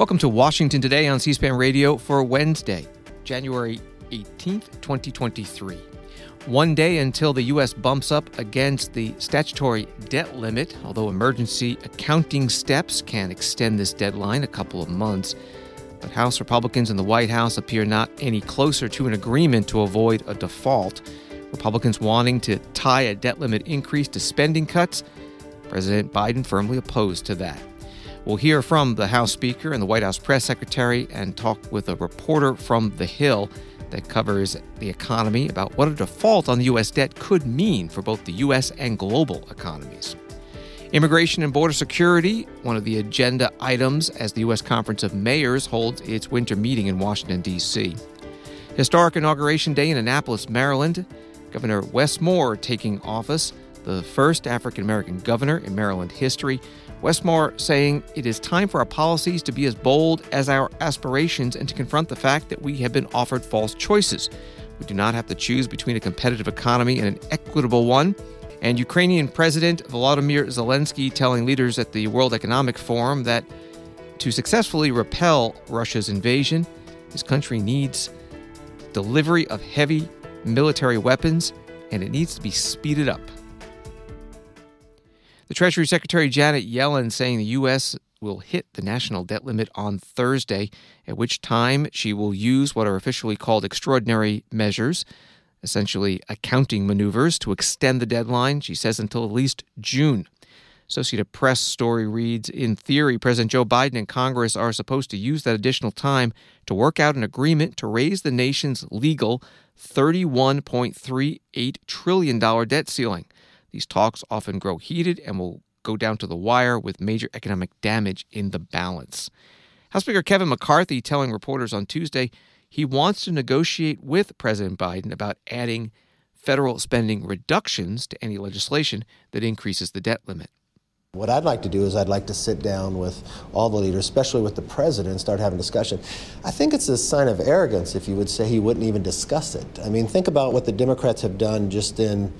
Welcome to Washington Today on C SPAN Radio for Wednesday, January 18th, 2023. One day until the U.S. bumps up against the statutory debt limit, although emergency accounting steps can extend this deadline a couple of months. But House Republicans in the White House appear not any closer to an agreement to avoid a default. Republicans wanting to tie a debt limit increase to spending cuts. President Biden firmly opposed to that. We'll hear from the House Speaker and the White House press secretary and talk with a reporter from The Hill that covers the economy about what a default on the U.S. debt could mean for both the U.S. and global economies. Immigration and border security, one of the agenda items as the U.S. Conference of Mayors holds its winter meeting in Washington, D.C. Historic Inauguration Day in Annapolis, Maryland. Governor Wes Moore taking office, the first African American governor in Maryland history. Wes Moore saying it is time for our policies to be as bold as our aspirations and to confront the fact that we have been offered false choices. We do not have to choose between a competitive economy and an equitable one. And Ukrainian President Volodymyr Zelensky telling leaders at the World Economic Forum that to successfully repel Russia's invasion, his country needs delivery of heavy military weapons and it needs to be speeded up. Treasury Secretary Janet Yellen saying the U.S. will hit the national debt limit on Thursday, at which time she will use what are officially called extraordinary measures, essentially accounting maneuvers, to extend the deadline, she says, until at least June. Associated Press story reads In theory, President Joe Biden and Congress are supposed to use that additional time to work out an agreement to raise the nation's legal $31.38 trillion debt ceiling. These talks often grow heated and will go down to the wire with major economic damage in the balance. House Speaker Kevin McCarthy telling reporters on Tuesday he wants to negotiate with President Biden about adding federal spending reductions to any legislation that increases the debt limit. What I'd like to do is I'd like to sit down with all the leaders, especially with the president, and start having discussion. I think it's a sign of arrogance if you would say he wouldn't even discuss it. I mean, think about what the Democrats have done just in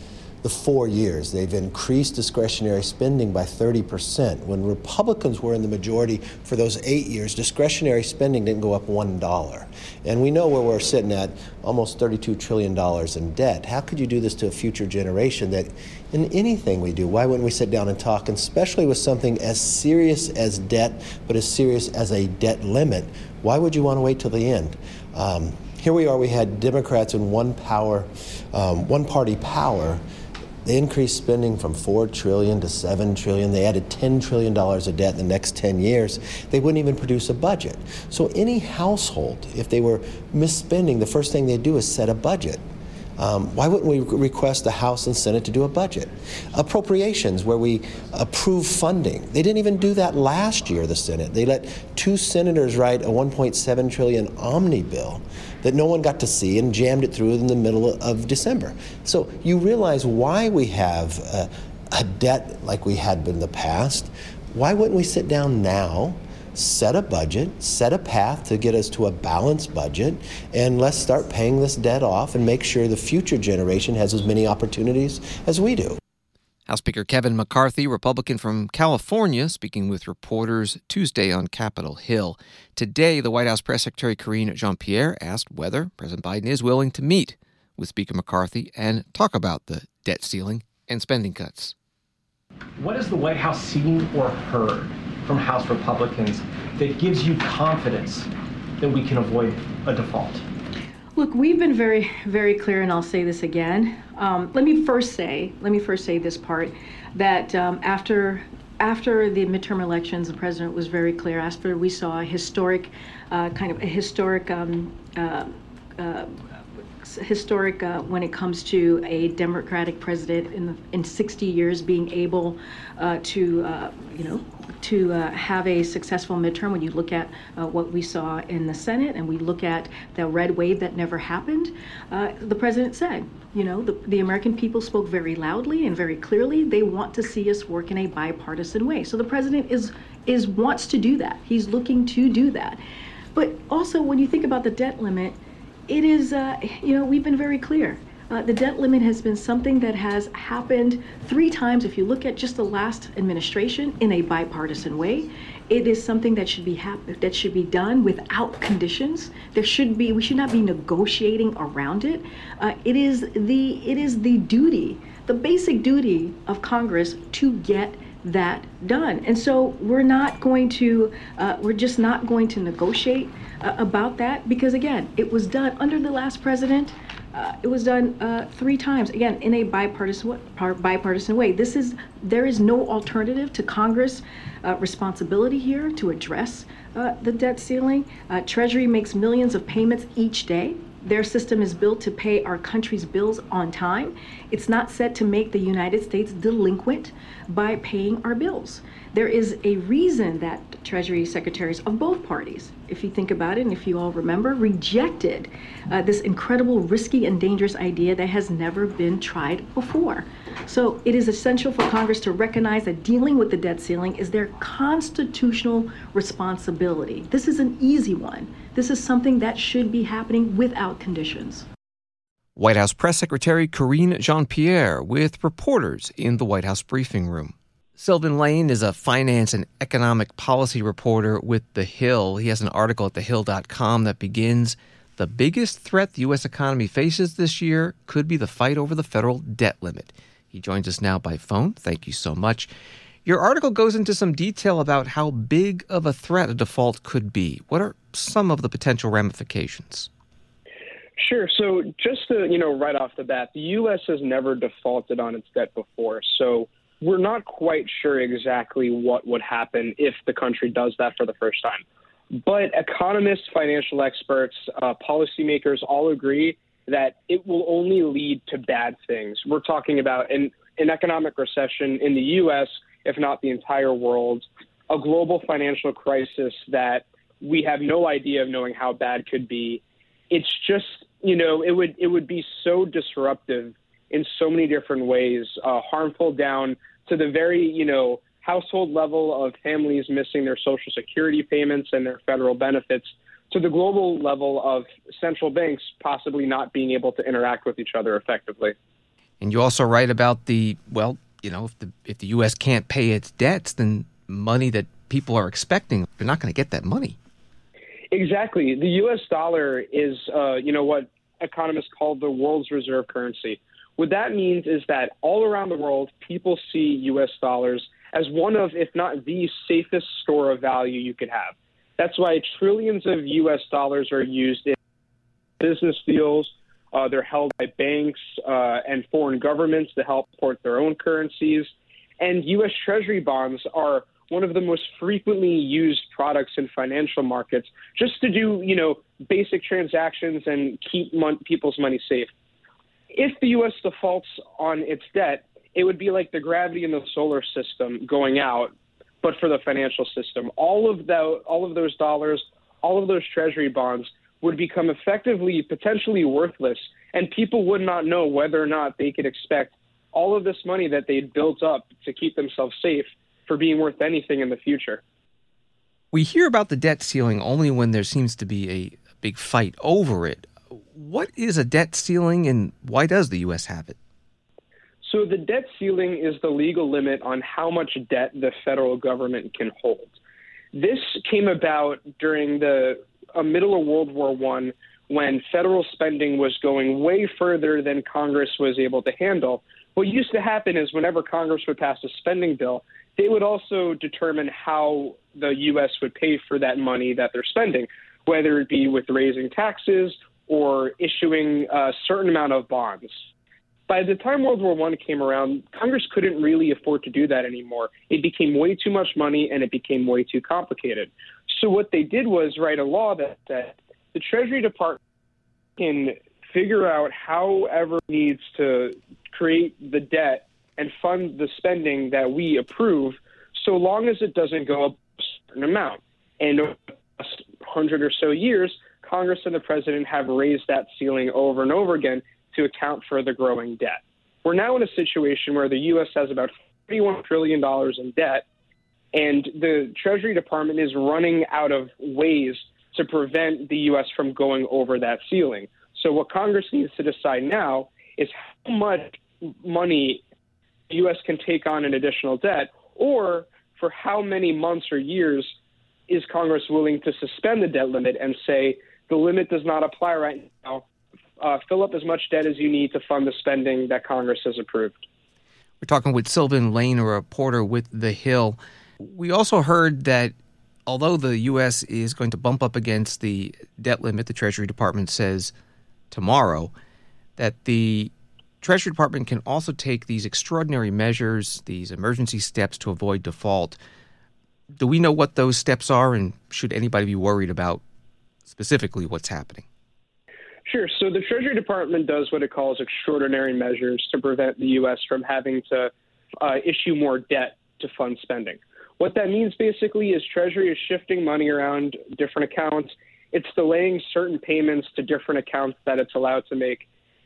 the four years. They've increased discretionary spending by 30%. When Republicans were in the majority for those eight years, discretionary spending didn't go up $1. And we know where we're sitting at almost $32 trillion in debt. How could you do this to a future generation that in anything we do, why wouldn't we sit down and talk, and especially with something as serious as debt, but as serious as a debt limit? Why would you want to wait till the end? Um, here we are, we had Democrats in one power, um, one party power they increased spending from 4 trillion to 7 trillion. They added 10 trillion dollars of debt in the next 10 years. They wouldn't even produce a budget. So any household, if they were misspending, the first thing they'd do is set a budget. Um, why wouldn't we request the House and Senate to do a budget? Appropriations, where we approve funding. They didn't even do that last year, the Senate. They let two senators write a 1.7 trillion omni bill that no one got to see and jammed it through in the middle of December. So you realize why we have a, a debt like we had in the past. Why wouldn't we sit down now? Set a budget, set a path to get us to a balanced budget, and let's start paying this debt off and make sure the future generation has as many opportunities as we do. House Speaker Kevin McCarthy, Republican from California, speaking with reporters Tuesday on Capitol Hill. Today, the White House Press Secretary Karine Jean Pierre asked whether President Biden is willing to meet with Speaker McCarthy and talk about the debt ceiling and spending cuts. What has the White House seen or heard from House Republicans that gives you confidence that we can avoid a default? Look, we've been very, very clear, and I'll say this again. Um, let me first say, let me first say this part, that um, after after the midterm elections, the president was very clear. After we saw a historic, uh, kind of a historic um, uh, uh, historic uh, when it comes to a Democratic president in the, in 60 years being able uh, to, uh, you know, to uh, have a successful midterm. When you look at uh, what we saw in the Senate and we look at the red wave that never happened, uh, the president said, you know, the, the American people spoke very loudly and very clearly. They want to see us work in a bipartisan way. So the president is is wants to do that. He's looking to do that. But also, when you think about the debt limit, it is, uh, you know, we've been very clear. Uh, the debt limit has been something that has happened three times. If you look at just the last administration in a bipartisan way, it is something that should be hap- that should be done without conditions. There should be we should not be negotiating around it. Uh, it is the it is the duty, the basic duty of Congress to get that done. And so we're not going to uh, we're just not going to negotiate uh, about that because again, it was done under the last president. Uh, it was done uh, three times again in a bipartisan bipartisan way. This is there is no alternative to Congress' uh, responsibility here to address uh, the debt ceiling. Treasury makes millions of payments each day. Their system is built to pay our country's bills on time. It's not set to make the United States delinquent by paying our bills. There is a reason that Treasury secretaries of both parties, if you think about it and if you all remember, rejected uh, this incredible, risky, and dangerous idea that has never been tried before. So it is essential for Congress to recognize that dealing with the debt ceiling is their constitutional responsibility. This is an easy one. This is something that should be happening without conditions. White House Press Secretary Karine Jean Pierre with reporters in the White House briefing room. Sylvan Lane is a finance and economic policy reporter with The Hill. He has an article at thehill.com that begins The biggest threat the U.S. economy faces this year could be the fight over the federal debt limit. He joins us now by phone. Thank you so much. Your article goes into some detail about how big of a threat a default could be. What are some of the potential ramifications? Sure. So, just to, you know, right off the bat, the U.S. has never defaulted on its debt before. So, we're not quite sure exactly what would happen if the country does that for the first time. But economists, financial experts, uh, policymakers all agree that it will only lead to bad things. We're talking about an, an economic recession in the U.S., if not the entire world, a global financial crisis that we have no idea of knowing how bad could be. It's just, you know, it would it would be so disruptive in so many different ways, uh, harmful down to the very, you know, household level of families missing their social security payments and their federal benefits to the global level of central banks possibly not being able to interact with each other effectively. And you also write about the well, you know, if the if the U.S. can't pay its debts, then money that people are expecting, they're not going to get that money. Exactly. The U.S. dollar is, uh, you know, what economists call the world's reserve currency. What that means is that all around the world, people see U.S. dollars as one of, if not the safest store of value you could have. That's why trillions of U.S. dollars are used in business deals. Uh, they're held by banks uh, and foreign governments to help support their own currencies. And U.S. Treasury bonds are one of the most frequently used products in financial markets just to do, you know, basic transactions and keep mon- people's money safe if the U.S. defaults on its debt, it would be like the gravity in the solar system going out, but for the financial system. All of that, all of those dollars, all of those treasury bonds would become effectively potentially worthless, and people would not know whether or not they could expect all of this money that they'd built up to keep themselves safe for being worth anything in the future. We hear about the debt ceiling only when there seems to be a big fight over it. What is a debt ceiling and why does the U.S. have it? So, the debt ceiling is the legal limit on how much debt the federal government can hold. This came about during the uh, middle of World War One when federal spending was going way further than Congress was able to handle. What used to happen is whenever Congress would pass a spending bill, they would also determine how the U.S. would pay for that money that they're spending, whether it be with raising taxes or issuing a certain amount of bonds. By the time World War I came around, Congress couldn't really afford to do that anymore. It became way too much money and it became way too complicated. So what they did was write a law that the Treasury Department can figure out however needs to create the debt and fund the spending that we approve, so long as it doesn't go up a certain amount. And over hundred or so years, Congress and the president have raised that ceiling over and over again to account for the growing debt. We're now in a situation where the U.S. has about $31 trillion in debt, and the Treasury Department is running out of ways to prevent the U.S. from going over that ceiling. So, what Congress needs to decide now is how much money the U.S. can take on in additional debt, or for how many months or years is Congress willing to suspend the debt limit and say the limit does not apply right now? Uh, fill up as much debt as you need to fund the spending that Congress has approved. We're talking with Sylvan Lane, a reporter with The Hill. We also heard that although the U.S. is going to bump up against the debt limit, the Treasury Department says tomorrow, that the Treasury Department can also take these extraordinary measures, these emergency steps to avoid default. Do we know what those steps are, and should anybody be worried about specifically what's happening? Sure. So the Treasury Department does what it calls extraordinary measures to prevent the U.S. from having to uh, issue more debt to fund spending. What that means basically is Treasury is shifting money around different accounts. It's delaying certain payments to different accounts that it's allowed to make.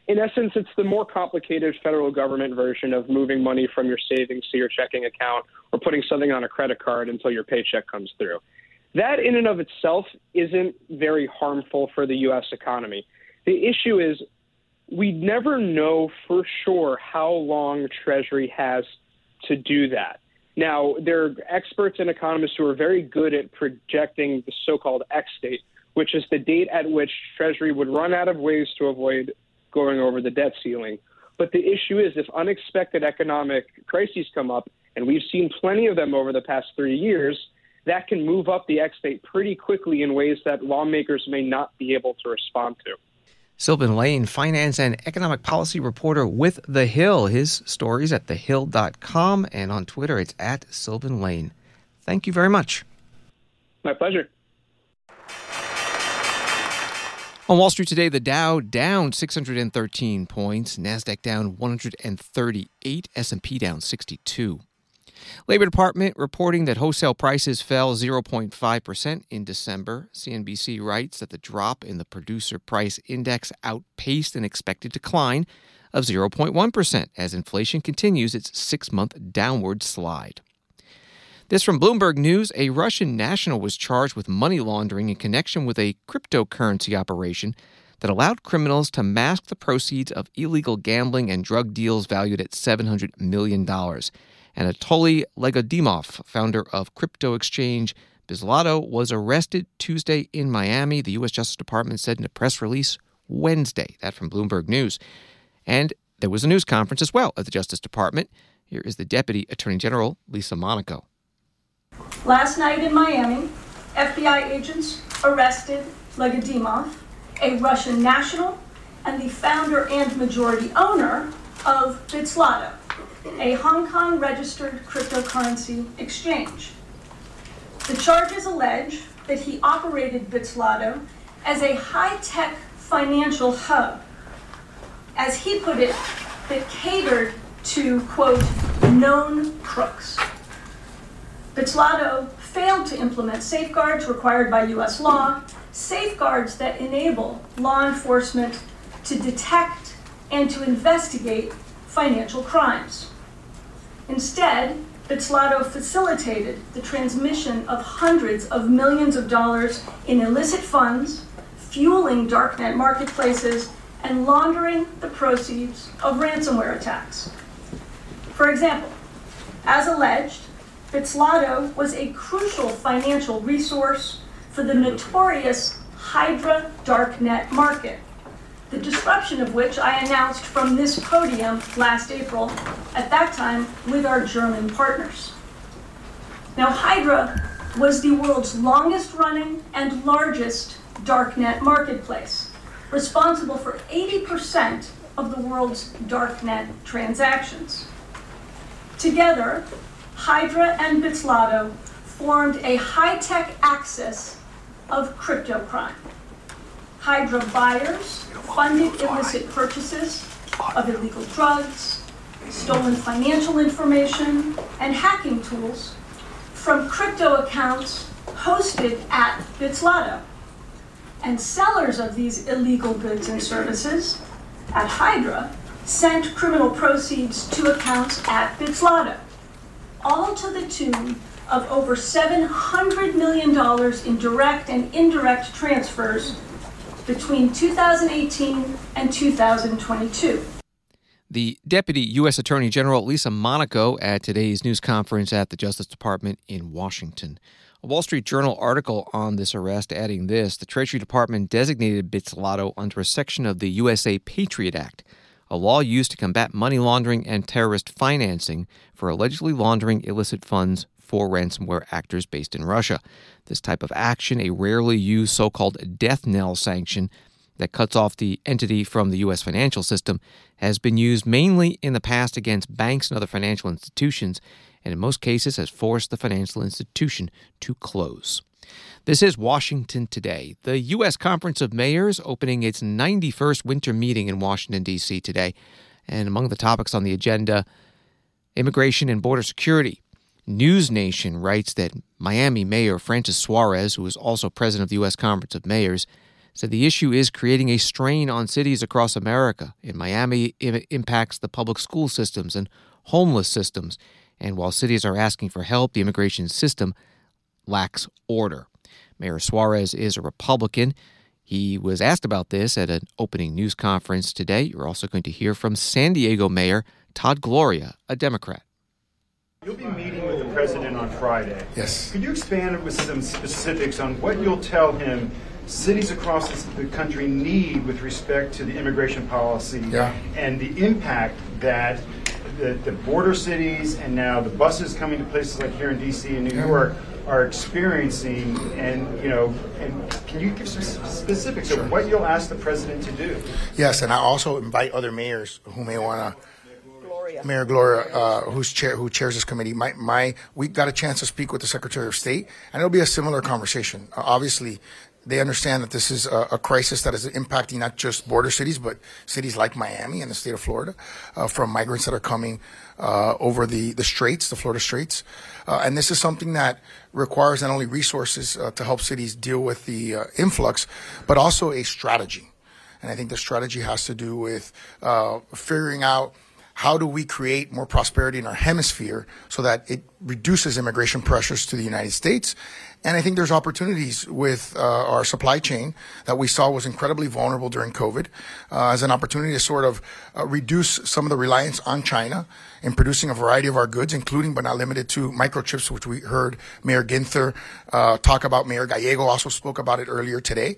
In essence, it's the more complicated federal government version of moving money from your savings to your checking account or putting something on a credit card until your paycheck comes through. That, in and of itself, isn't very harmful for the U.S. economy. The issue is we never know for sure how long Treasury has to do that. Now, there are experts and economists who are very good at projecting the so called X date, which is the date at which Treasury would run out of ways to avoid going over the debt ceiling. But the issue is if unexpected economic crises come up, and we've seen plenty of them over the past three years, that can move up the X date pretty quickly in ways that lawmakers may not be able to respond to. Sylvan Lane, finance and economic policy reporter with The Hill. His stories at thehill.com and on Twitter, it's at Sylvan Lane. Thank you very much. My pleasure. On Wall Street today, the Dow down 613 points, Nasdaq down 138, S&P down 62. Labor Department reporting that wholesale prices fell 0.5% in December. CNBC writes that the drop in the producer price index outpaced an expected decline of 0.1% as inflation continues its six month downward slide. This from Bloomberg News a Russian national was charged with money laundering in connection with a cryptocurrency operation that allowed criminals to mask the proceeds of illegal gambling and drug deals valued at $700 million. Anatoly Legkodymov, founder of crypto exchange Bitzlato, was arrested Tuesday in Miami, the U.S. Justice Department said in a press release Wednesday. That from Bloomberg News. And there was a news conference as well at the Justice Department. Here is the Deputy Attorney General, Lisa Monaco. Last night in Miami, FBI agents arrested Legkodymov, a Russian national and the founder and majority owner of Bitzlato a Hong Kong registered cryptocurrency exchange. The charges allege that he operated Bitzlato as a high tech financial hub, as he put it, that catered to, quote, known crooks. Bitzlato failed to implement safeguards required by US law, safeguards that enable law enforcement to detect and to investigate financial crimes. Instead, Bitzlato facilitated the transmission of hundreds of millions of dollars in illicit funds, fueling darknet marketplaces, and laundering the proceeds of ransomware attacks. For example, as alleged, Bitzlato was a crucial financial resource for the notorious Hydra darknet market, the disruption of which I announced from this podium last April, at that time with our German partners. Now, Hydra was the world's longest running and largest darknet marketplace, responsible for 80% of the world's darknet transactions. Together, Hydra and Bitzlato formed a high tech axis of crypto crime. Hydra buyers funded illicit purchases of illegal drugs, stolen financial information, and hacking tools from crypto accounts hosted at Bitzlato. And sellers of these illegal goods and services at Hydra sent criminal proceeds to accounts at Bitzlato, all to the tune of over $700 million in direct and indirect transfers between 2018 and 2022. The Deputy U.S. Attorney General Lisa Monaco at today's news conference at the Justice Department in Washington. A Wall Street Journal article on this arrest adding this the Treasury Department designated Bitzlato under a section of the USA Patriot Act, a law used to combat money laundering and terrorist financing for allegedly laundering illicit funds for ransomware actors based in Russia. This type of action, a rarely used so called death knell sanction, that cuts off the entity from the U.S. financial system has been used mainly in the past against banks and other financial institutions, and in most cases has forced the financial institution to close. This is Washington Today. The U.S. Conference of Mayors opening its 91st winter meeting in Washington, D.C. today. And among the topics on the agenda, immigration and border security. News Nation writes that Miami Mayor Francis Suarez, who is also president of the U.S. Conference of Mayors, said the issue is creating a strain on cities across America. In Miami, it impacts the public school systems and homeless systems. And while cities are asking for help, the immigration system lacks order. Mayor Suarez is a Republican. He was asked about this at an opening news conference today. You're also going to hear from San Diego Mayor Todd Gloria, a Democrat. You'll be meeting with the president on Friday. Yes. Could you expand with some specifics on what you'll tell him cities across the country need with respect to the immigration policy yeah. and the impact that the, the, border cities and now the buses coming to places like here in DC and New yeah. York are experiencing and you know and can you give some specifics sure. of what you'll ask the president to do yes and i also invite other mayors who may want to Mayor Gloria, uh, who's chair, who chairs this committee, my, my, we got a chance to speak with the Secretary of State, and it'll be a similar conversation. Uh, obviously, they understand that this is a, a, crisis that is impacting not just border cities, but cities like Miami and the state of Florida, uh, from migrants that are coming uh, over the, the straits, the Florida straits. Uh, and this is something that requires not only resources uh, to help cities deal with the uh, influx, but also a strategy. And I think the strategy has to do with uh, figuring out how do we create more prosperity in our hemisphere so that it reduces immigration pressures to the United States and I think there's opportunities with uh, our supply chain that we saw was incredibly vulnerable during COVID uh, as an opportunity to sort of uh, reduce some of the reliance on China in producing a variety of our goods, including but not limited to microchips, which we heard Mayor Ginther uh, talk about. Mayor Gallego also spoke about it earlier today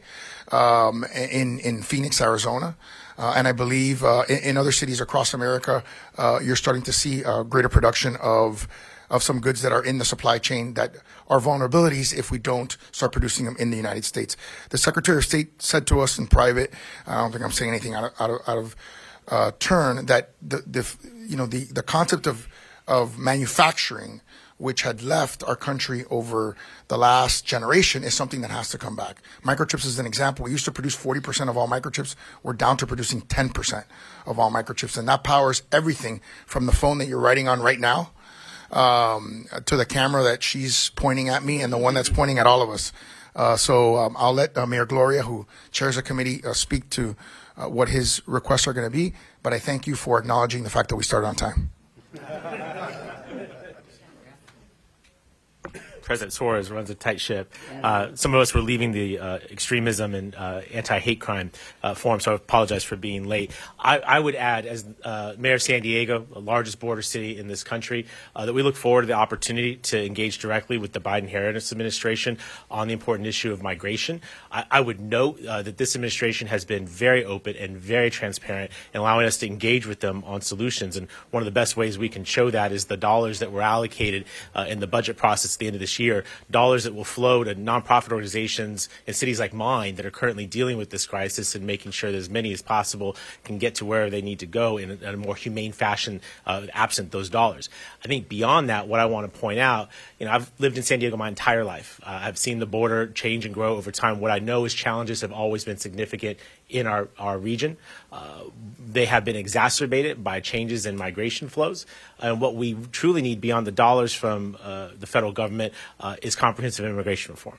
um, in, in Phoenix, Arizona. Uh, and I believe uh, in, in, other cities across America, uh, you're starting to see greater production of of some goods that are in the supply chain that are vulnerabilities if we don't start producing them in the United States. The Secretary of State said to us in private, I don't think I'm saying anything out of, out of, out of uh, turn, that the, the, you know, the, the concept of, of manufacturing which had left our country over the last generation is something that has to come back. Microchips is an example. We used to produce 40% of all microchips. We're down to producing 10% of all microchips. And that powers everything from the phone that you're writing on right now um, to the camera that she's pointing at me and the one that's pointing at all of us. Uh, so um, I'll let uh, Mayor Gloria, who chairs the committee, uh, speak to uh, what his requests are going to be. But I thank you for acknowledging the fact that we started on time. President Suarez runs a tight ship. Uh, some of us were leaving the uh, extremism and uh, anti-hate crime uh, forum, so I apologize for being late. I, I would add, as uh, Mayor of San Diego, the largest border city in this country, that we look forward to the opportunity to engage directly with the Biden-Harris administration on the important issue of migration. I, I would note that this administration has been very open and very transparent in allowing us to engage with them on solutions. And one of the best ways we can show that is the dollars that were allocated in the budget process at the end of this year, dollars that will flow to nonprofit organizations in cities like mine that are currently dealing with this crisis and making sure that as many as possible can get to where they need to go in a, in a more humane fashion, uh, absent those dollars. I think beyond that, what I want to point out, you know, I've lived in San Diego my entire life. Uh, I've seen the border change and grow over time. What I know is challenges have always been significant in our, our region. Uh, they have been exacerbated by changes in migration flows. And what we truly need beyond the dollars from uh, the federal government uh, is comprehensive immigration reform.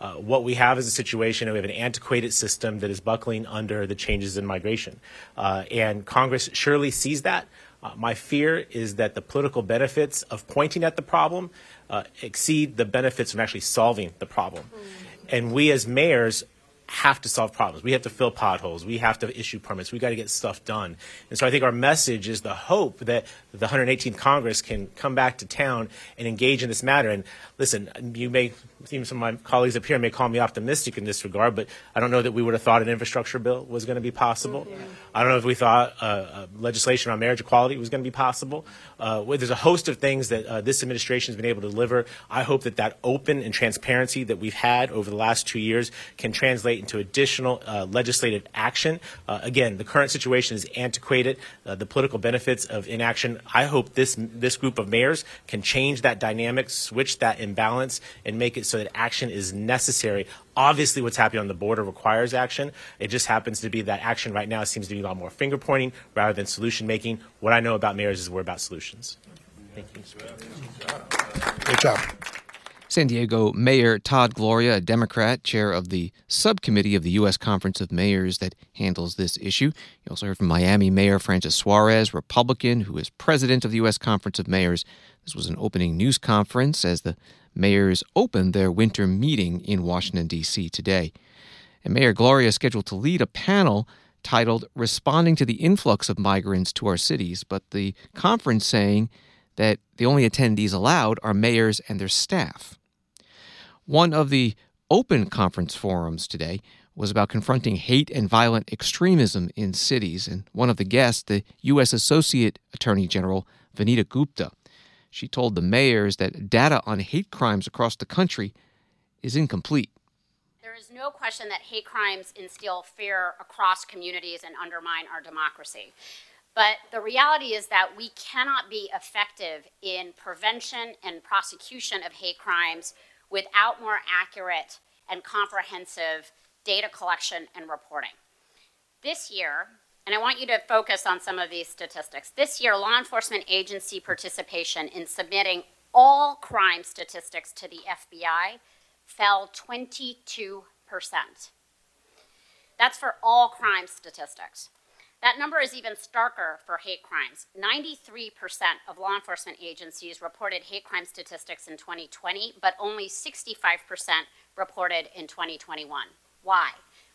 Uh, what we have is a situation we have an antiquated system that is buckling under the changes in migration. Uh, and Congress surely sees that. Uh, my fear is that the political benefits of pointing at the problem exceed the benefits of actually solving the problem. And we as mayors have to solve problems. We have to fill potholes. We have to issue permits. We got to get stuff done. And so I think our message is the hope that the 118th Congress can come back to town and engage in this matter. And listen, you may, some of my colleagues up here may call me optimistic in this regard, but I don't know that we would have thought an infrastructure bill was going to be possible. Mm-hmm. I don't know if we thought uh, uh, legislation on marriage equality was going to be possible. Uh, there's a host of things that uh, this administration has been able to deliver. I hope that that open and transparency that we've had over the last two years can translate into additional uh, legislative action. Uh, again, the current situation is antiquated. Uh, the political benefits of inaction. I hope this this group of mayors can change that dynamic, switch that imbalance, and make it so that action is necessary. Obviously, what's happening on the border requires action. It just happens to be that action right now seems to be a lot more finger pointing rather than solution making. What I know about mayors is we're about solutions. Thank you. Good job. San Diego Mayor Todd Gloria, a Democrat, chair of the subcommittee of the U.S. Conference of Mayors that handles this issue. You also heard from Miami Mayor Francis Suarez, Republican, who is president of the U.S. Conference of Mayors. This was an opening news conference as the mayors opened their winter meeting in Washington, D.C. today. And Mayor Gloria is scheduled to lead a panel titled Responding to the Influx of Migrants to Our Cities, but the conference saying that the only attendees allowed are mayors and their staff. One of the open conference forums today was about confronting hate and violent extremism in cities, and one of the guests, the U.S. Associate Attorney General Vanita Gupta, she told the mayors that data on hate crimes across the country is incomplete. There is no question that hate crimes instill fear across communities and undermine our democracy. But the reality is that we cannot be effective in prevention and prosecution of hate crimes without more accurate and comprehensive data collection and reporting. This year, and I want you to focus on some of these statistics. This year, law enforcement agency participation in submitting all crime statistics to the FBI fell 22%. That's for all crime statistics. That number is even starker for hate crimes. 93% of law enforcement agencies reported hate crime statistics in 2020, but only 65% reported in 2021. Why?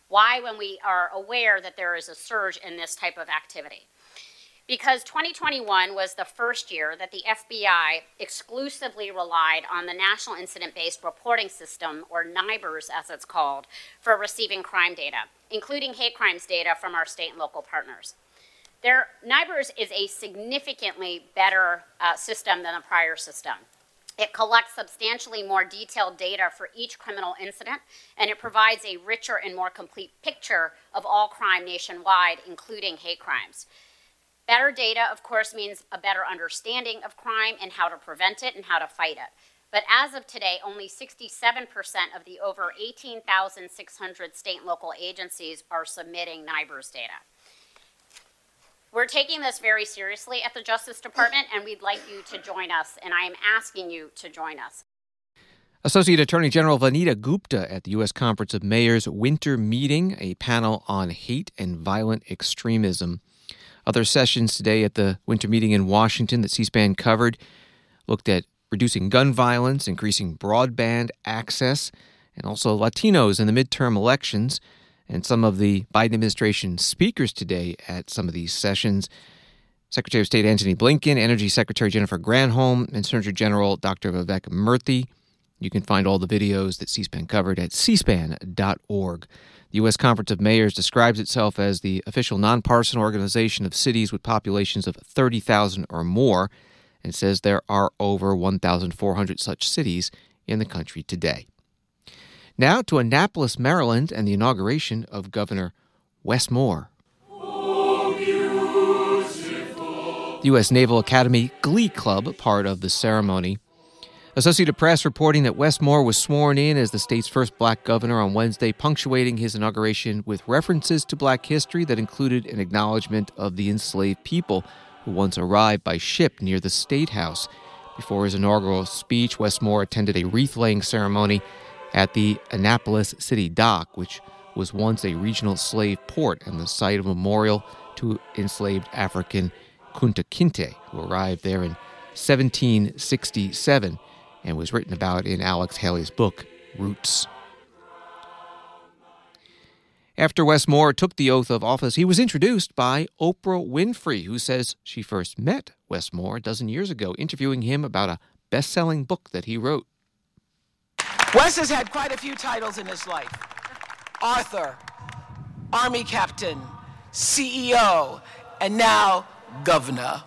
Why, when we are aware that there is a surge in this type of activity? Because 2021 was the first year that the FBI exclusively relied on the National Incident Based Reporting System, or NIBRS as it's called, for receiving crime data including hate crimes data from our state and local partners. Their NIBRS is a significantly better uh, system than the prior system. It collects substantially more detailed data for each criminal incident, and it provides a richer and more complete picture of all crime nationwide, including hate crimes. Better data, of course, means a better understanding of crime and how to prevent it and how to fight it. But as of today, only 67% of the over 18,600 state and local agencies are submitting NIBRS data. We're taking this very seriously at the Justice Department, and we'd like you to join us, and I am asking you to join us. Associate Attorney General Vanita Gupta at the U.S. Conference of Mayors winter meeting, a panel on hate and violent extremism. Other sessions today at the winter meeting in Washington that C SPAN covered looked at reducing gun violence, increasing broadband access, and also Latinos in the midterm elections. And some of the Biden administration speakers today at some of these sessions Secretary of State Antony Blinken, Energy Secretary Jennifer Granholm, and Surgeon General Dr. Vivek Murthy. You can find all the videos that C SPAN covered at cspan.org. The U.S. Conference of Mayors describes itself as the official nonpartisan organization of cities with populations of 30,000 or more and says there are over 1,400 such cities in the country today. Now to Annapolis, Maryland, and the inauguration of Governor Wes Moore. the U.S. Naval Academy Glee Club, part of the ceremony. Associated Press reporting that Wes Moore was sworn in as the state's first black governor on Wednesday, punctuating his inauguration with references to black history that included an acknowledgement of the enslaved people who once arrived by ship near the State House. Before his inaugural speech, Wes Moore attended a wreath laying ceremony at the Annapolis City Dock, which was once a regional slave port and the site of a memorial to enslaved African Kunta Kinte, who arrived there in 1767 and was written about in Alex Haley's book, Roots. After Wes Moore took the oath of office, he was introduced by Oprah Winfrey, who says she first met Wes Moore a dozen years ago, interviewing him about a best selling book that he wrote. Wes has had quite a few titles in his life Arthur, Army Captain, CEO, and now Governor.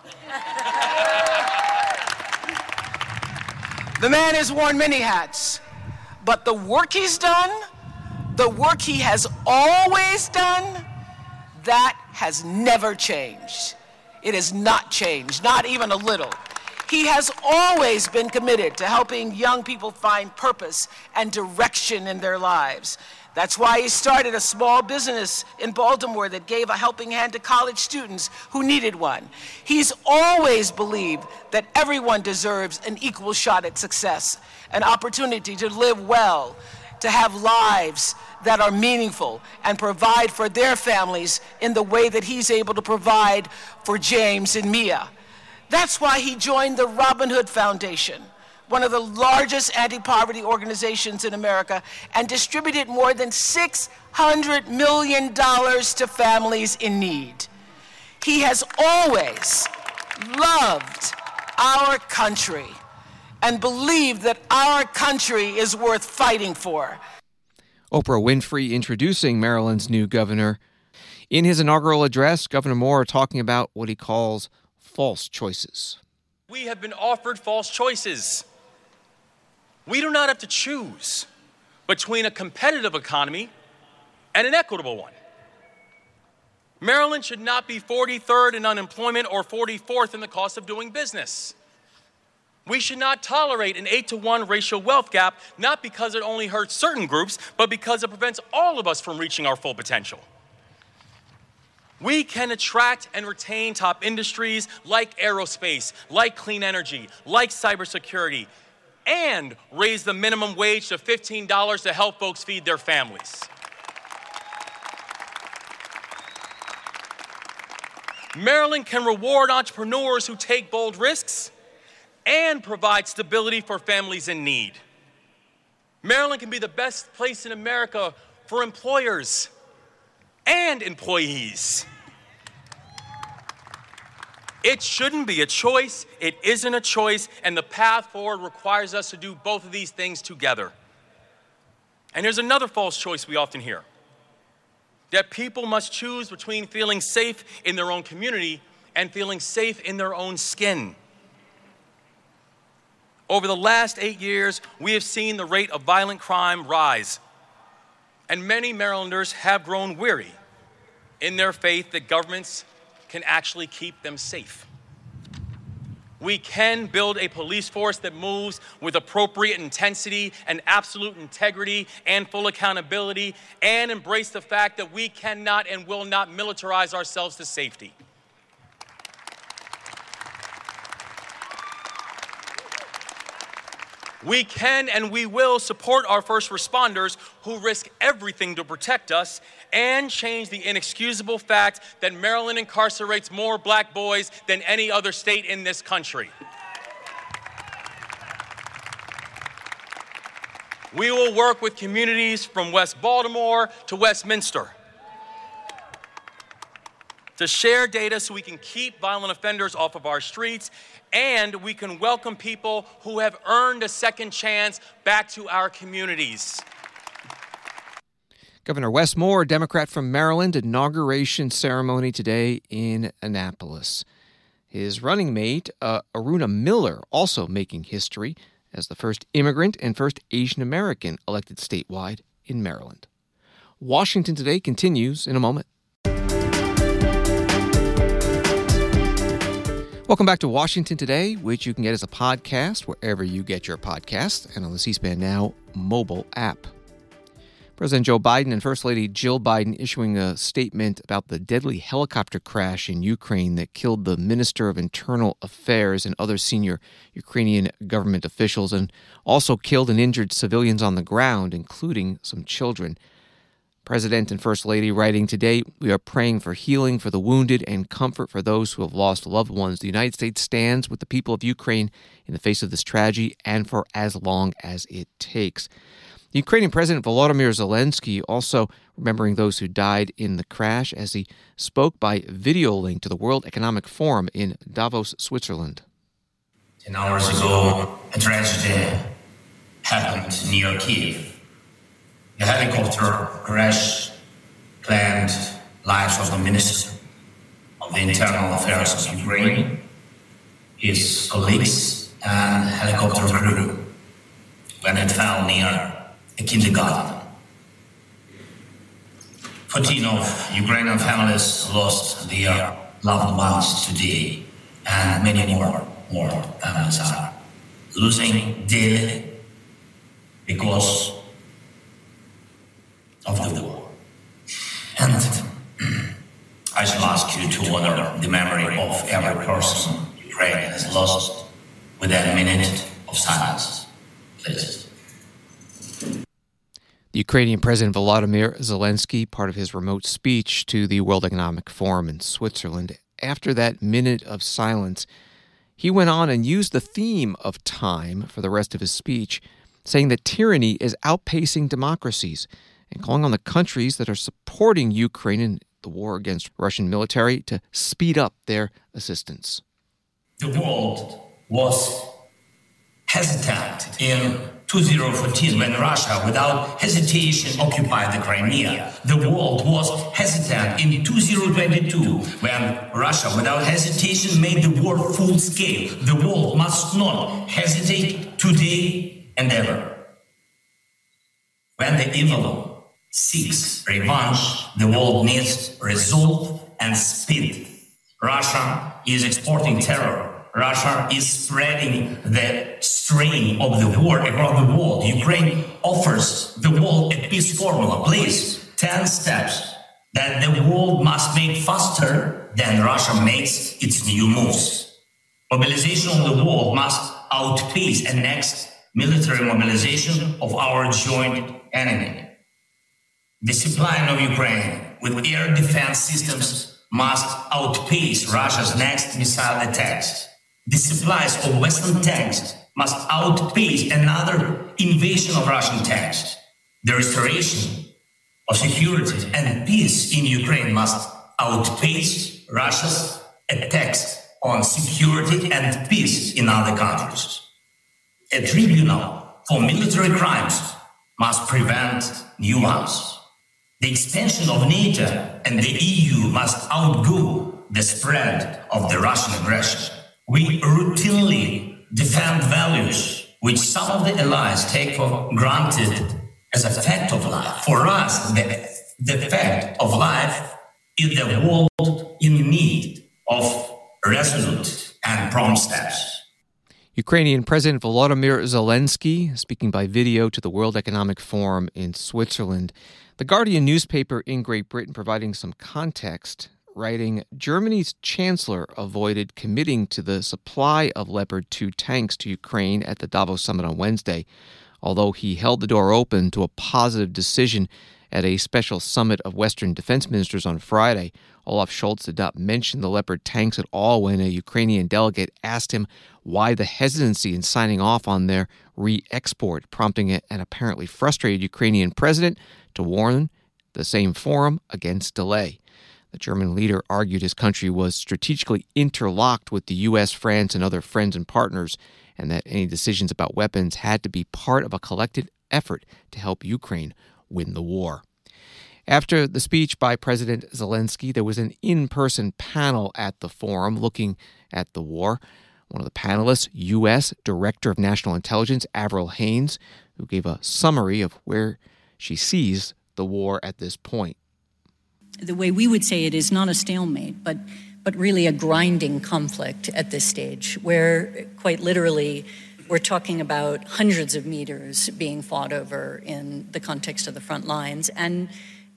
the man has worn many hats, but the work he's done, the work he has always done, that has never changed. It has not changed, not even a little. He has always been committed to helping young people find purpose and direction in their lives. That's why he started a small business in Baltimore that gave a helping hand to college students who needed one. He's always believed that everyone deserves an equal shot at success, an opportunity to live well, to have lives that are meaningful and provide for their families in the way that he's able to provide for James and Mia. That's why he joined the Robin Hood Foundation, one of the largest anti poverty organizations in America, and distributed more than $600 million to families in need. He has always loved our country and believed that our country is worth fighting for. Oprah Winfrey introducing Maryland's new governor. In his inaugural address, Governor Moore talking about what he calls false choices. We have been offered false choices. We do not have to choose between a competitive economy and an equitable one. Maryland should not be 43rd in unemployment or 44th in the cost of doing business. We should not tolerate an 8 to 1 racial wealth gap, not because it only hurts certain groups, but because it prevents all of us from reaching our full potential. We can attract and retain top industries like aerospace, like clean energy, like cybersecurity, and raise the minimum wage to $15 to help folks feed their families. Maryland can reward entrepreneurs who take bold risks and provide stability for families in need. Maryland can be the best place in America for employers and employees. It shouldn't be a choice. It isn't a choice. And the path forward requires us to do both of these things together. And here's another false choice we often hear that people must choose between feeling safe in their own community and feeling safe in their own skin. Over the last eight years, we have seen the rate of violent crime rise. And many Marylanders have grown weary in their faith that governments can actually keep them safe. We can build a police force that moves with appropriate intensity and absolute integrity and full accountability and embrace the fact that we cannot and will not militarize ourselves to safety. We can and we will support our first responders who risk everything to protect us and change the inexcusable fact that Maryland incarcerates more black boys than any other state in this country. We will work with communities from West Baltimore to Westminster to share data so we can keep violent offenders off of our streets and we can welcome people who have earned a second chance back to our communities. Governor Wes Moore, Democrat from Maryland, inauguration ceremony today in Annapolis. His running mate, uh, Aruna Miller, also making history as the first immigrant and first Asian American elected statewide in Maryland. Washington Today continues in a moment. Welcome back to Washington Today, which you can get as a podcast wherever you get your podcasts and on the C SPAN Now mobile app. President Joe Biden and First Lady Jill Biden issuing a statement about the deadly helicopter crash in Ukraine that killed the Minister of Internal Affairs and other senior Ukrainian government officials and also killed and injured civilians on the ground, including some children. President and First Lady writing today, we are praying for healing for the wounded and comfort for those who have lost loved ones. The United States stands with the people of Ukraine in the face of this tragedy and for as long as it takes. The Ukrainian President Volodymyr Zelensky also remembering those who died in the crash as he spoke by video link to the World Economic Forum in Davos, Switzerland. Ten hours ago, a tragedy happened near Kiev. The helicopter crash claimed lives of the minister of the internal affairs of Ukraine, his colleagues, and helicopter crew when it fell near a kindergarten. 14 of Ukrainian families lost their loved ones today, and many more, more families are losing daily because of the war. And I shall ask you to honor the memory of every person Ukraine has lost with a minute of silence, please. The Ukrainian President Volodymyr Zelensky, part of his remote speech to the World Economic Forum in Switzerland, after that minute of silence, he went on and used the theme of time for the rest of his speech, saying that tyranny is outpacing democracies and calling on the countries that are supporting Ukraine in the war against Russian military to speed up their assistance. The world was hesitant in 2014 when Russia, without hesitation, occupied the Crimea. The world was hesitant in 2022 when Russia, without hesitation, made the war full scale. The world must not hesitate today and ever. When the evil seeks revenge, the world needs resolve and speed. Russia is exporting terror Russia is spreading the strain of the war across the world. Ukraine offers the world a peace formula. Please, 10 steps that the world must make faster than Russia makes its new moves. Mobilization of the world must outpace a next military mobilization of our joint enemy. The supply of Ukraine with air defense systems must outpace Russia's next missile attacks the supplies of Western tanks must outpace another invasion of Russian tanks. The restoration of security and peace in Ukraine must outpace Russia's attacks on security and peace in other countries. A tribunal for military crimes must prevent new ones. The expansion of NATO and the EU must outgo the spread of the Russian aggression. We routinely defend values which some of the allies take for granted as a fact of life. For us, the, the fact of life is the world in need of resolute and prompt steps. Ukrainian President Volodymyr Zelensky speaking by video to the World Economic Forum in Switzerland. The Guardian newspaper in Great Britain providing some context writing Germany's chancellor avoided committing to the supply of Leopard 2 tanks to Ukraine at the Davos summit on Wednesday, although he held the door open to a positive decision at a special summit of Western defense ministers on Friday. Olaf Scholz did not mention the Leopard tanks at all when a Ukrainian delegate asked him why the hesitancy in signing off on their re export, prompting an apparently frustrated Ukrainian president to warn the same forum against delay. The German leader argued his country was strategically interlocked with the U.S., France, and other friends and partners, and that any decisions about weapons had to be part of a collective effort to help Ukraine win the war. After the speech by President Zelensky, there was an in person panel at the forum looking at the war. One of the panelists, U.S. Director of National Intelligence Avril Haines, who gave a summary of where she sees the war at this point. The way we would say it is not a stalemate, but but really a grinding conflict at this stage, where quite literally we're talking about hundreds of meters being fought over in the context of the front lines, and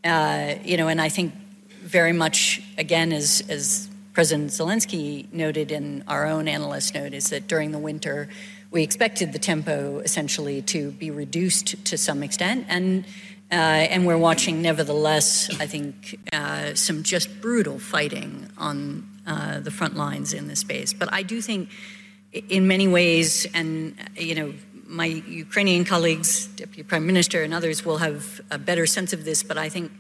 uh, you know, and I think very much again as as President Zelensky noted in our own analyst note is that during the winter we expected the tempo essentially to be reduced to some extent and uh, and we're watching, nevertheless, I think, uh, some just brutal fighting on uh, the front lines in this space. But I do think, in many ways, and you know, my Ukrainian colleagues, Deputy Prime Minister, and others will have a better sense of this, but I think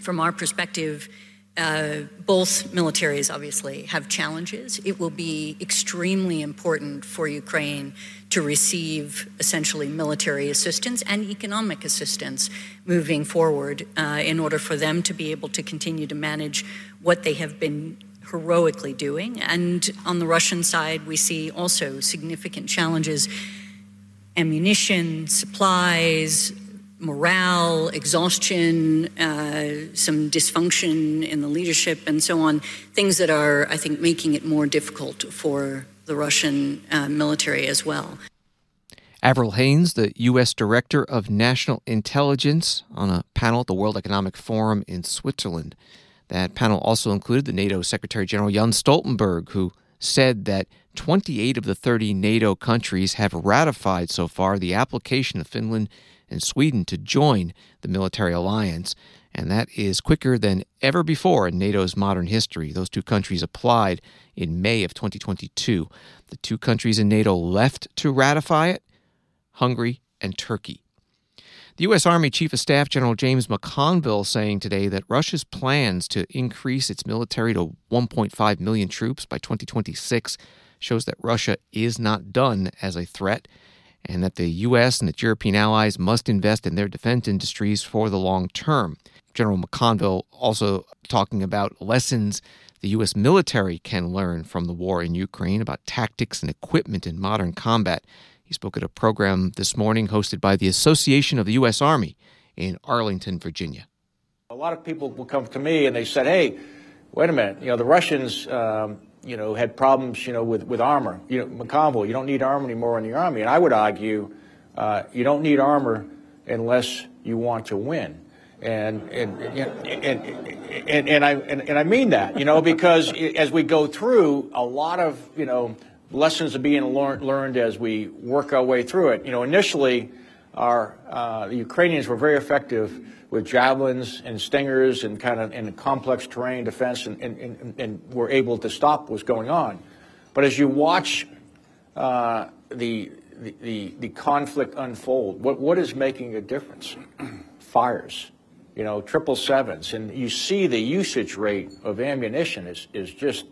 from our perspective, uh, both militaries obviously have challenges. It will be extremely important for Ukraine to receive essentially military assistance and economic assistance moving forward uh, in order for them to be able to continue to manage what they have been heroically doing. And on the Russian side, we see also significant challenges ammunition, supplies, morale, exhaustion, uh, some dysfunction in the leadership, and so on. Things that are, I think, making it more difficult for the Russian uh, military as well. Avril Haines, the U.S. Director of National Intelligence, on a panel at the World Economic Forum in Switzerland. That panel also included the NATO Secretary General Jens Stoltenberg, who said that 28 of the 30 NATO countries have ratified so far the application of Finland and Sweden to join the military alliance, and that is quicker than ever before in NATO's modern history. Those two countries applied in May of 2022. The two countries in NATO left to ratify it Hungary and Turkey. The U.S. Army Chief of Staff General James McConville saying today that Russia's plans to increase its military to 1.5 million troops by 2026 shows that Russia is not done as a threat and that the U.S. and its European allies must invest in their defense industries for the long term. General McConville also talking about lessons the U.S. military can learn from the war in Ukraine about tactics and equipment in modern combat. He spoke at a program this morning hosted by the Association of the U.S. Army in Arlington, Virginia. A lot of people will come to me and they said, hey, wait a minute, you know, the Russians um, you know, had problems, you know, with, with armor. You know, McConville, you don't need armor anymore in the Army. And I would argue uh, you don't need armor unless you want to win. And, and, and, and, and, I, and, and I mean that, you know, because as we go through, a lot of, you know, lessons are being learned, learned as we work our way through it. You know, initially, our, uh, the Ukrainians were very effective with javelins and stingers and kind of in complex terrain defense and, and, and, and were able to stop what's going on. But as you watch uh, the, the, the conflict unfold, what, what is making a difference? Fires, you know, triple sevens. And you see the usage rate of ammunition is, is just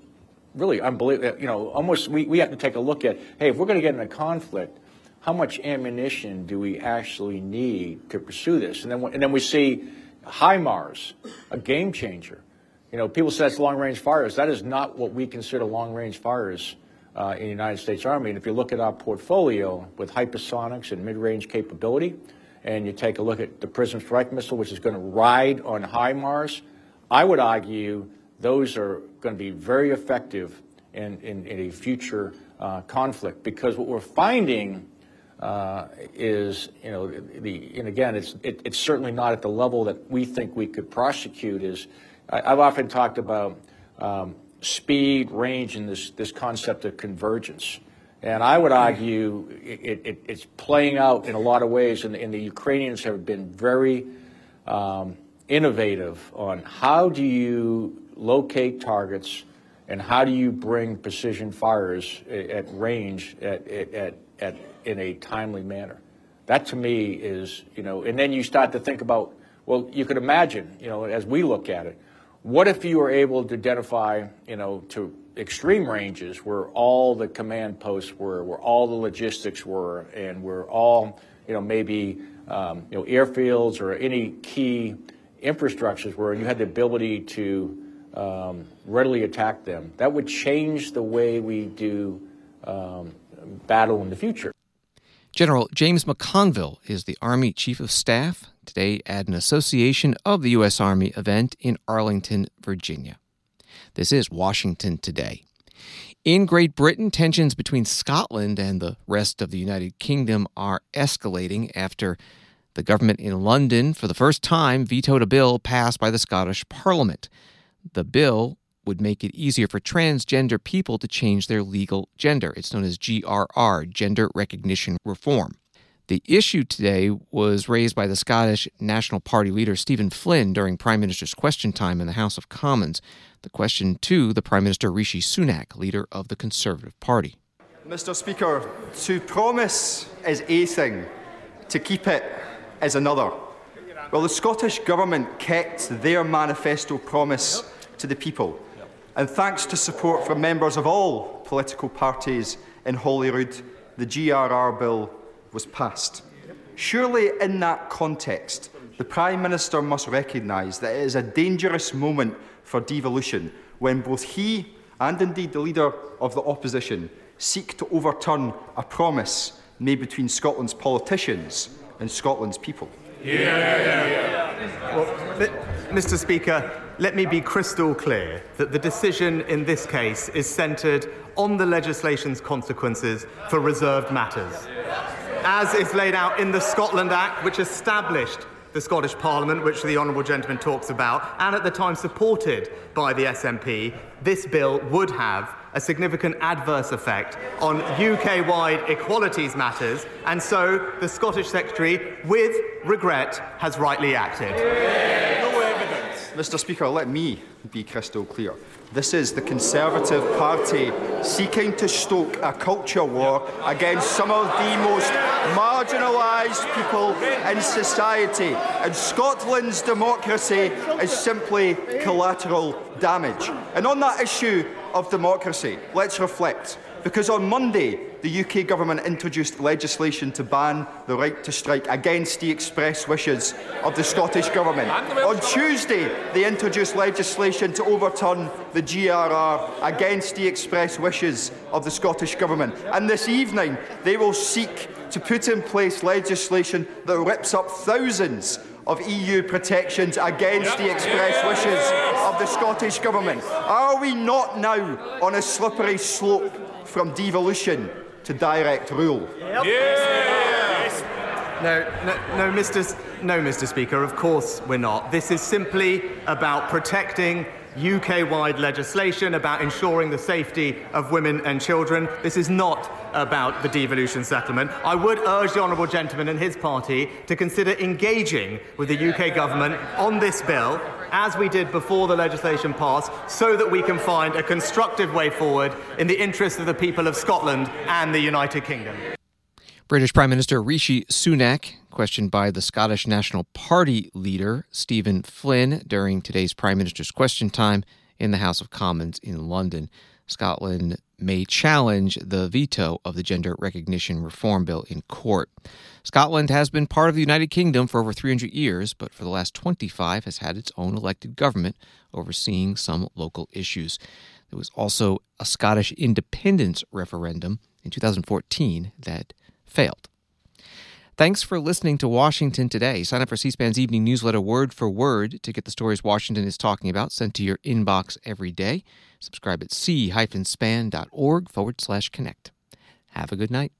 really unbelievable. You know, almost we, we have to take a look at, hey, if we're going to get in a conflict, how much ammunition do we actually need to pursue this? And then, and then we see HIMARS, a game changer. You know, people say it's long range fires. That is not what we consider long range fires uh, in the United States Army. And if you look at our portfolio with hypersonics and mid range capability, and you take a look at the PrSM Strike missile, which is going to ride on HIMARS, I would argue those are going to be very effective in, in, in a future uh, conflict because what we're finding uh, is, you know, the, and again, it's, it, it's certainly not at the level that we think we could prosecute. Is I, have often talked about um, speed, range, and this, this concept of convergence. And I would argue it, it, it's playing out in a lot of ways, and, and the Ukrainians have been very um, innovative on how do you locate targets and how do you bring precision fires at range at, at, at in a timely manner. That to me is, you know, and then you start to think about, well, you could imagine, you know, as we look at it, what if you were able to identify, you know, to extreme ranges where all the command posts were, where all the logistics were, and where all, you know, maybe, um, you know, airfields or any key infrastructures were, and you had the ability to um, readily attack them. That would change the way we do um, battle in the future. General James McConville is the Army Chief of Staff today at an Association of the U.S. Army event in Arlington, Virginia. This is Washington Today. In Great Britain, tensions between Scotland and the rest of the United Kingdom are escalating after the government in London, for the first time, vetoed a bill passed by the Scottish Parliament. The bill would make it easier for transgender people to change their legal gender. It's known as GRR, Gender Recognition Reform. The issue today was raised by the Scottish National Party leader Stephen Flynn during Prime Minister's question time in the House of Commons. The question to the Prime Minister Rishi Sunak, leader of the Conservative Party. Mr. Speaker, to promise is a thing, to keep it is another. Well, the Scottish Government kept their manifesto promise to the people, and thanks to support from members of all political parties in Holyrood, the GRR bill was passed. Surely, in that context, the Prime Minister must recognise that it is a dangerous moment for devolution when both he and indeed the Leader of the Opposition seek to overturn a promise made between Scotland's politicians and Scotland's people. Well, Mr. Speaker, let me be crystal clear that the decision in this case is centred on the legislation's consequences for reserved matters. As is laid out in the Scotland Act, which established the Scottish Parliament, which the Honourable Gentleman talks about, and at the time supported by the SNP, this bill would have a significant adverse effect on UK wide equalities matters, and so the Scottish Secretary, with regret, has rightly acted. Mr. Speaker, let me be crystal clear. This is the Conservative Party seeking to stoke a culture war against some of the most marginalised people in society. And Scotland's democracy is simply collateral damage. And on that issue of democracy, let's reflect. Because on Monday, the UK government introduced legislation to ban the right to strike against the express wishes of the Scottish government. On Tuesday, they introduced legislation to overturn the GRR against the express wishes of the Scottish government. And this evening, they will seek to put in place legislation that rips up thousands of EU protections against the express wishes of the Scottish Government? Are we not now on a slippery slope from devolution to direct rule? No, no, no, Mr. S- No, Mr. Speaker, of course we're not. This is simply about protecting UK wide legislation, about ensuring the safety of women and children. This is not about the devolution settlement. I would urge the Honourable Gentleman and his party to consider engaging with the UK Government on this bill, as we did before the legislation passed, so that we can find a constructive way forward in the interests of the people of Scotland and the United Kingdom. British Prime Minister Rishi Sunak, questioned by the Scottish National Party leader Stephen Flynn during today's Prime Minister's question time in the House of Commons in London. Scotland may challenge the veto of the Gender Recognition Reform Bill in court. Scotland has been part of the United Kingdom for over 300 years, but for the last 25 has had its own elected government overseeing some local issues. There was also a Scottish independence referendum in 2014 that failed. Thanks for listening to Washington Today. Sign up for C SPAN's evening newsletter word for word to get the stories Washington is talking about sent to your inbox every day. Subscribe at c-span.org forward slash connect. Have a good night.